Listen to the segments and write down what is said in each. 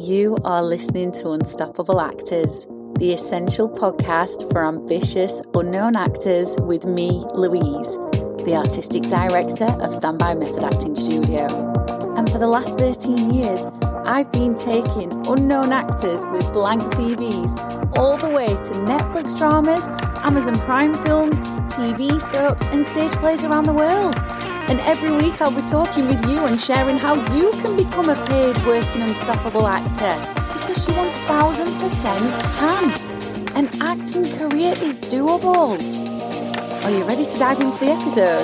You are listening to Unstoppable Actors, the essential podcast for ambitious, unknown actors with me, Louise, the artistic director of Standby Method Acting Studio. And for the last 13 years, I've been taking unknown actors with blank CVs all the way to Netflix dramas, Amazon Prime films, TV soaps, and stage plays around the world. And every week I'll be talking with you and sharing how you can become a paid working unstoppable actor because you 1000% can. An acting career is doable. Are you ready to dive into the episode?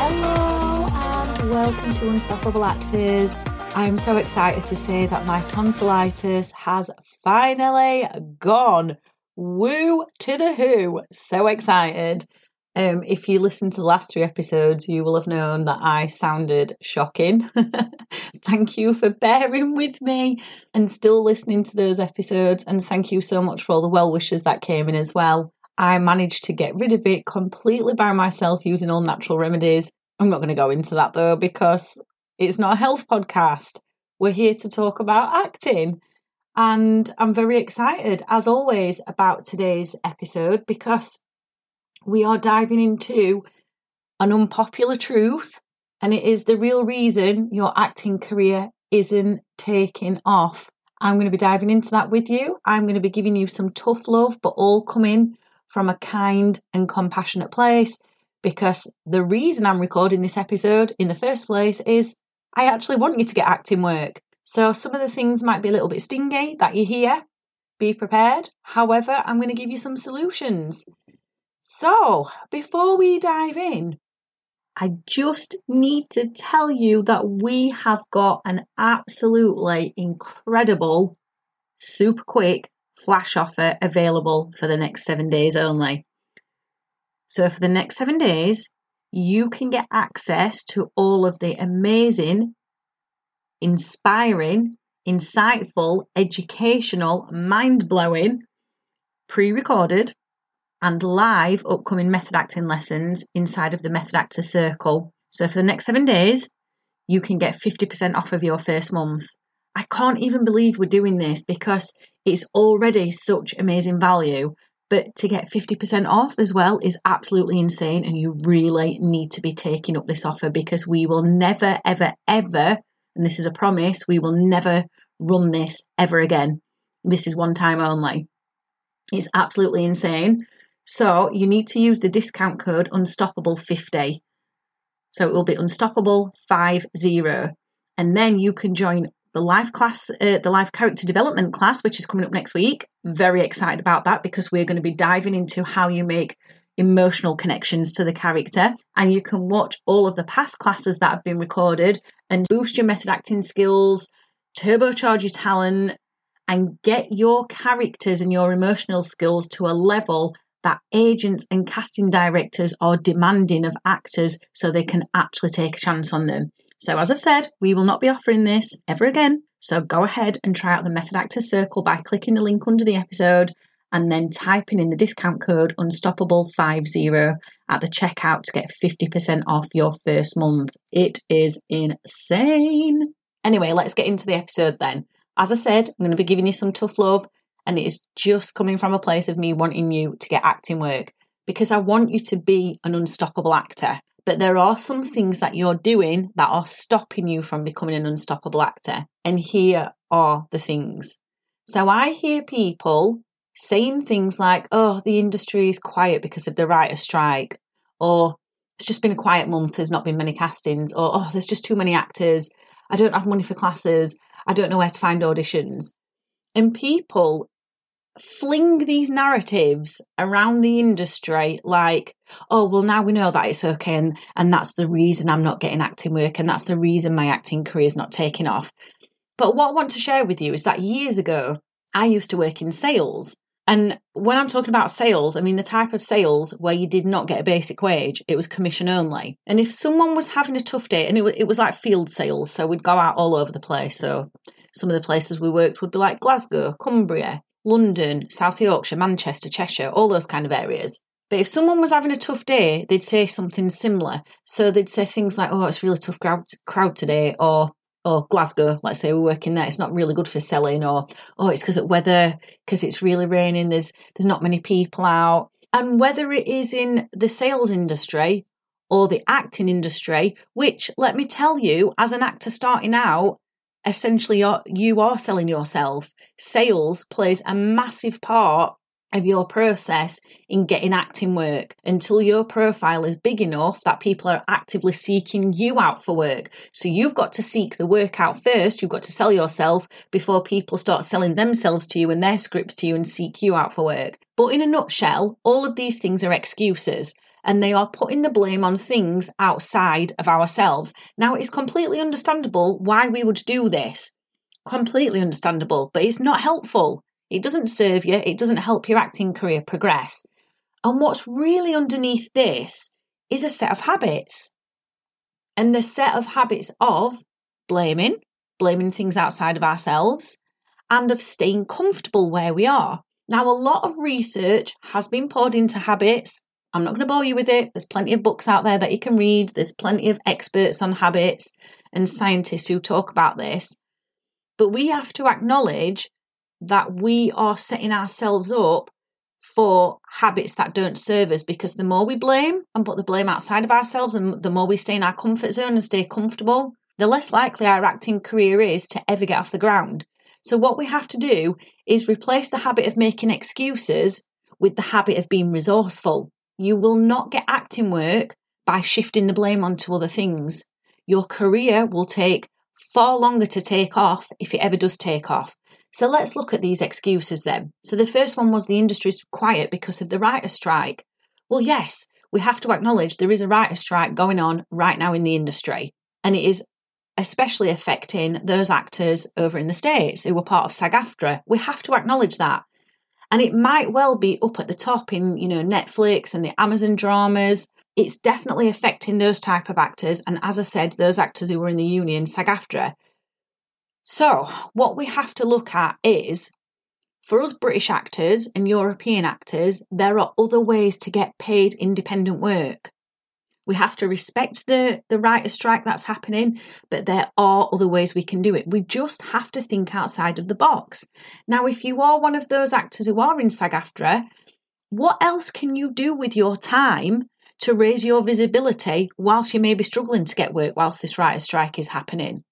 Hello and welcome to Unstoppable Actors. I am so excited to say that my tonsillitis has finally gone. Woo to the who. So excited. Um, if you listened to the last three episodes, you will have known that I sounded shocking. thank you for bearing with me and still listening to those episodes. And thank you so much for all the well wishes that came in as well. I managed to get rid of it completely by myself using all natural remedies. I'm not going to go into that though because it's not a health podcast. We're here to talk about acting. And I'm very excited, as always, about today's episode because we are diving into an unpopular truth, and it is the real reason your acting career isn't taking off. I'm going to be diving into that with you. I'm going to be giving you some tough love, but all coming from a kind and compassionate place because the reason I'm recording this episode in the first place is I actually want you to get acting work. So some of the things might be a little bit stingy that you hear. Be prepared. However, I'm going to give you some solutions. So, before we dive in, I just need to tell you that we have got an absolutely incredible, super quick flash offer available for the next seven days only. So, for the next seven days, you can get access to all of the amazing, inspiring, insightful, educational, mind blowing, pre recorded, and live upcoming method acting lessons inside of the Method Actor Circle. So, for the next seven days, you can get 50% off of your first month. I can't even believe we're doing this because it's already such amazing value. But to get 50% off as well is absolutely insane. And you really need to be taking up this offer because we will never, ever, ever, and this is a promise, we will never run this ever again. This is one time only. It's absolutely insane. So you need to use the discount code Unstoppable50. So it will be Unstoppable50. And then you can join the life class, uh, the life character development class, which is coming up next week. Very excited about that because we're going to be diving into how you make emotional connections to the character. And you can watch all of the past classes that have been recorded and boost your method acting skills, turbocharge your talent, and get your characters and your emotional skills to a level that agents and casting directors are demanding of actors so they can actually take a chance on them. So, as I've said, we will not be offering this ever again. So, go ahead and try out the Method Actor Circle by clicking the link under the episode and then typing in the discount code Unstoppable50 at the checkout to get 50% off your first month. It is insane. Anyway, let's get into the episode then. As I said, I'm going to be giving you some tough love, and it is just coming from a place of me wanting you to get acting work because I want you to be an unstoppable actor. But there are some things that you're doing that are stopping you from becoming an unstoppable actor. And here are the things. So I hear people saying things like, oh, the industry is quiet because of the writer strike, or it's just been a quiet month, there's not been many castings, or oh, there's just too many actors, I don't have money for classes, I don't know where to find auditions. And people fling these narratives around the industry like oh well now we know that it's okay and, and that's the reason i'm not getting acting work and that's the reason my acting career is not taking off. But what i want to share with you is that years ago i used to work in sales. And when i'm talking about sales i mean the type of sales where you did not get a basic wage it was commission only. And if someone was having a tough day and it, it was like field sales so we'd go out all over the place. So some of the places we worked would be like glasgow cumbria London, South Yorkshire, Manchester, Cheshire, all those kind of areas. But if someone was having a tough day, they'd say something similar. So they'd say things like, "Oh, it's really tough crowd, crowd today," or or Glasgow, let's say we're working there, it's not really good for selling, or oh, it's because of weather, because it's really raining, there's there's not many people out. And whether it is in the sales industry or the acting industry, which let me tell you, as an actor starting out, essentially you are selling yourself. Sales plays a massive part of your process in getting acting work until your profile is big enough that people are actively seeking you out for work. So you've got to seek the work out first. You've got to sell yourself before people start selling themselves to you and their scripts to you and seek you out for work. But in a nutshell, all of these things are excuses and they are putting the blame on things outside of ourselves. Now, it's completely understandable why we would do this. Completely understandable, but it's not helpful. It doesn't serve you, it doesn't help your acting career progress. And what's really underneath this is a set of habits. And the set of habits of blaming, blaming things outside of ourselves, and of staying comfortable where we are. Now, a lot of research has been poured into habits. I'm not going to bore you with it. There's plenty of books out there that you can read. There's plenty of experts on habits and scientists who talk about this. But we have to acknowledge that we are setting ourselves up for habits that don't serve us because the more we blame and put the blame outside of ourselves and the more we stay in our comfort zone and stay comfortable, the less likely our acting career is to ever get off the ground. So, what we have to do is replace the habit of making excuses with the habit of being resourceful. You will not get acting work by shifting the blame onto other things. Your career will take far longer to take off if it ever does take off. So let's look at these excuses then. So the first one was the industry's quiet because of the writer's strike. Well, yes, we have to acknowledge there is a writer's strike going on right now in the industry, and it is especially affecting those actors over in the States who were part of SAG AFTRA. We have to acknowledge that. And it might well be up at the top in, you know, Netflix and the Amazon dramas. It's definitely affecting those type of actors. And as I said, those actors who were in the union, SAG so, what we have to look at is for us British actors and European actors, there are other ways to get paid independent work. We have to respect the, the writer strike that's happening, but there are other ways we can do it. We just have to think outside of the box. Now, if you are one of those actors who are in SAG AFTRA, what else can you do with your time to raise your visibility whilst you may be struggling to get work whilst this writer strike is happening?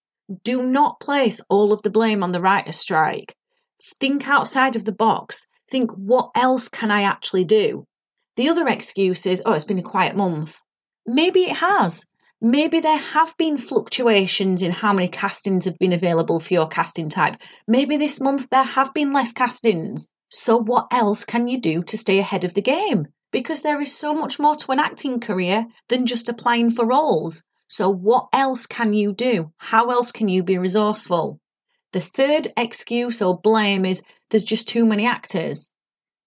do not place all of the blame on the writer's strike. Think outside of the box. Think, what else can I actually do? The other excuse is, oh, it's been a quiet month. Maybe it has. Maybe there have been fluctuations in how many castings have been available for your casting type. Maybe this month there have been less castings. So, what else can you do to stay ahead of the game? Because there is so much more to an acting career than just applying for roles. So, what else can you do? How else can you be resourceful? The third excuse or blame is there's just too many actors.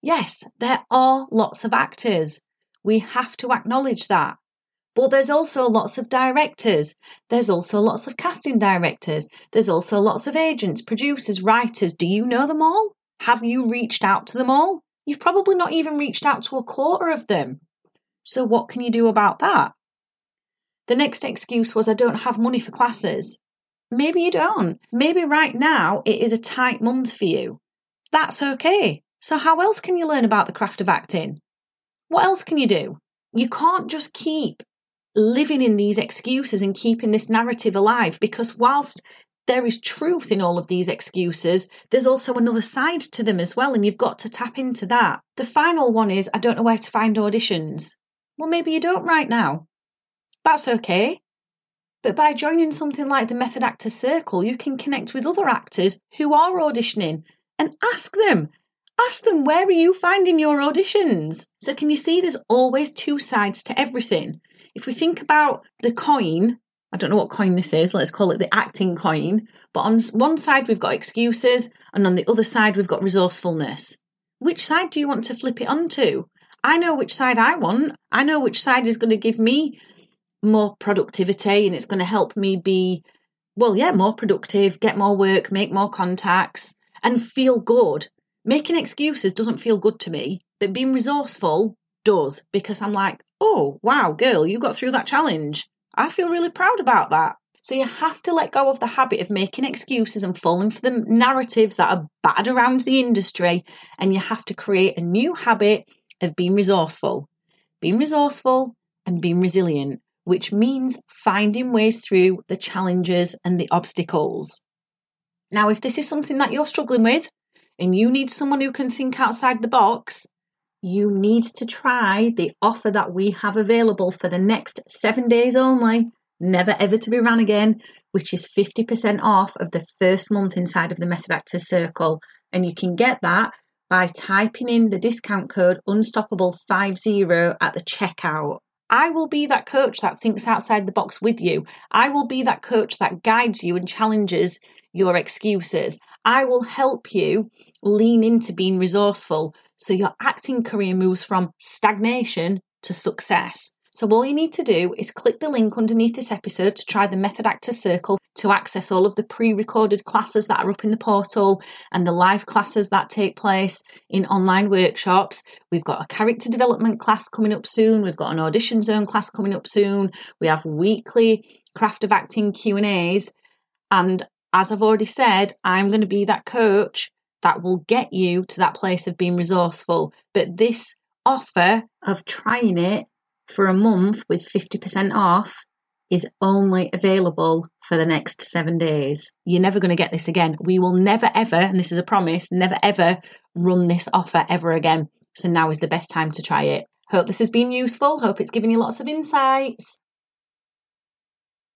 Yes, there are lots of actors. We have to acknowledge that. But there's also lots of directors. There's also lots of casting directors. There's also lots of agents, producers, writers. Do you know them all? Have you reached out to them all? You've probably not even reached out to a quarter of them. So, what can you do about that? The next excuse was, I don't have money for classes. Maybe you don't. Maybe right now it is a tight month for you. That's okay. So, how else can you learn about the craft of acting? What else can you do? You can't just keep living in these excuses and keeping this narrative alive because, whilst there is truth in all of these excuses, there's also another side to them as well, and you've got to tap into that. The final one is I don't know where to find auditions. Well, maybe you don't right now. That's okay. But by joining something like the Method Actor Circle, you can connect with other actors who are auditioning and ask them. Ask them, where are you finding your auditions? So, can you see there's always two sides to everything? If we think about the coin, I don't know what coin this is, let's call it the acting coin. But on one side, we've got excuses, and on the other side, we've got resourcefulness. Which side do you want to flip it onto? I know which side I want. I know which side is going to give me more productivity and it's going to help me be, well, yeah, more productive, get more work, make more contacts, and feel good. Making excuses doesn't feel good to me, but being resourceful does because I'm like, oh, wow, girl, you got through that challenge. I feel really proud about that. So you have to let go of the habit of making excuses and falling for the narratives that are bad around the industry. And you have to create a new habit of being resourceful. Being resourceful and being resilient, which means finding ways through the challenges and the obstacles. Now, if this is something that you're struggling with and you need someone who can think outside the box, you need to try the offer that we have available for the next seven days only, never ever to be ran again, which is 50% off of the first month inside of the Method Actors Circle. And you can get that by typing in the discount code unstoppable50 at the checkout. I will be that coach that thinks outside the box with you. I will be that coach that guides you and challenges your excuses. I will help you lean into being resourceful so your acting career moves from stagnation to success. So, all you need to do is click the link underneath this episode to try the Method Actor Circle to access all of the pre recorded classes that are up in the portal and the live classes that take place in online workshops. We've got a character development class coming up soon. We've got an audition zone class coming up soon. We have weekly craft of acting Q&As and as I've already said, I'm going to be that coach that will get you to that place of being resourceful. But this offer of trying it for a month with 50% off is only available for the next seven days. You're never going to get this again. We will never, ever, and this is a promise, never, ever run this offer ever again. So now is the best time to try it. Hope this has been useful. Hope it's given you lots of insights.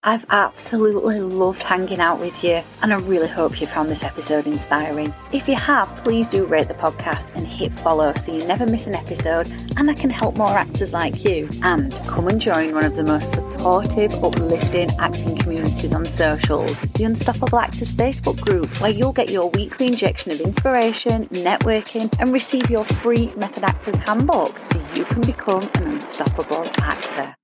I've absolutely loved hanging out with you, and I really hope you found this episode inspiring. If you have, please do rate the podcast and hit follow so you never miss an episode, and I can help more actors like you. And come and join one of the most supportive, uplifting acting communities on socials, the Unstoppable Actors Facebook group, where you'll get your weekly injection of inspiration, networking, and receive your free Method Actors handbook so you can become an unstoppable actor.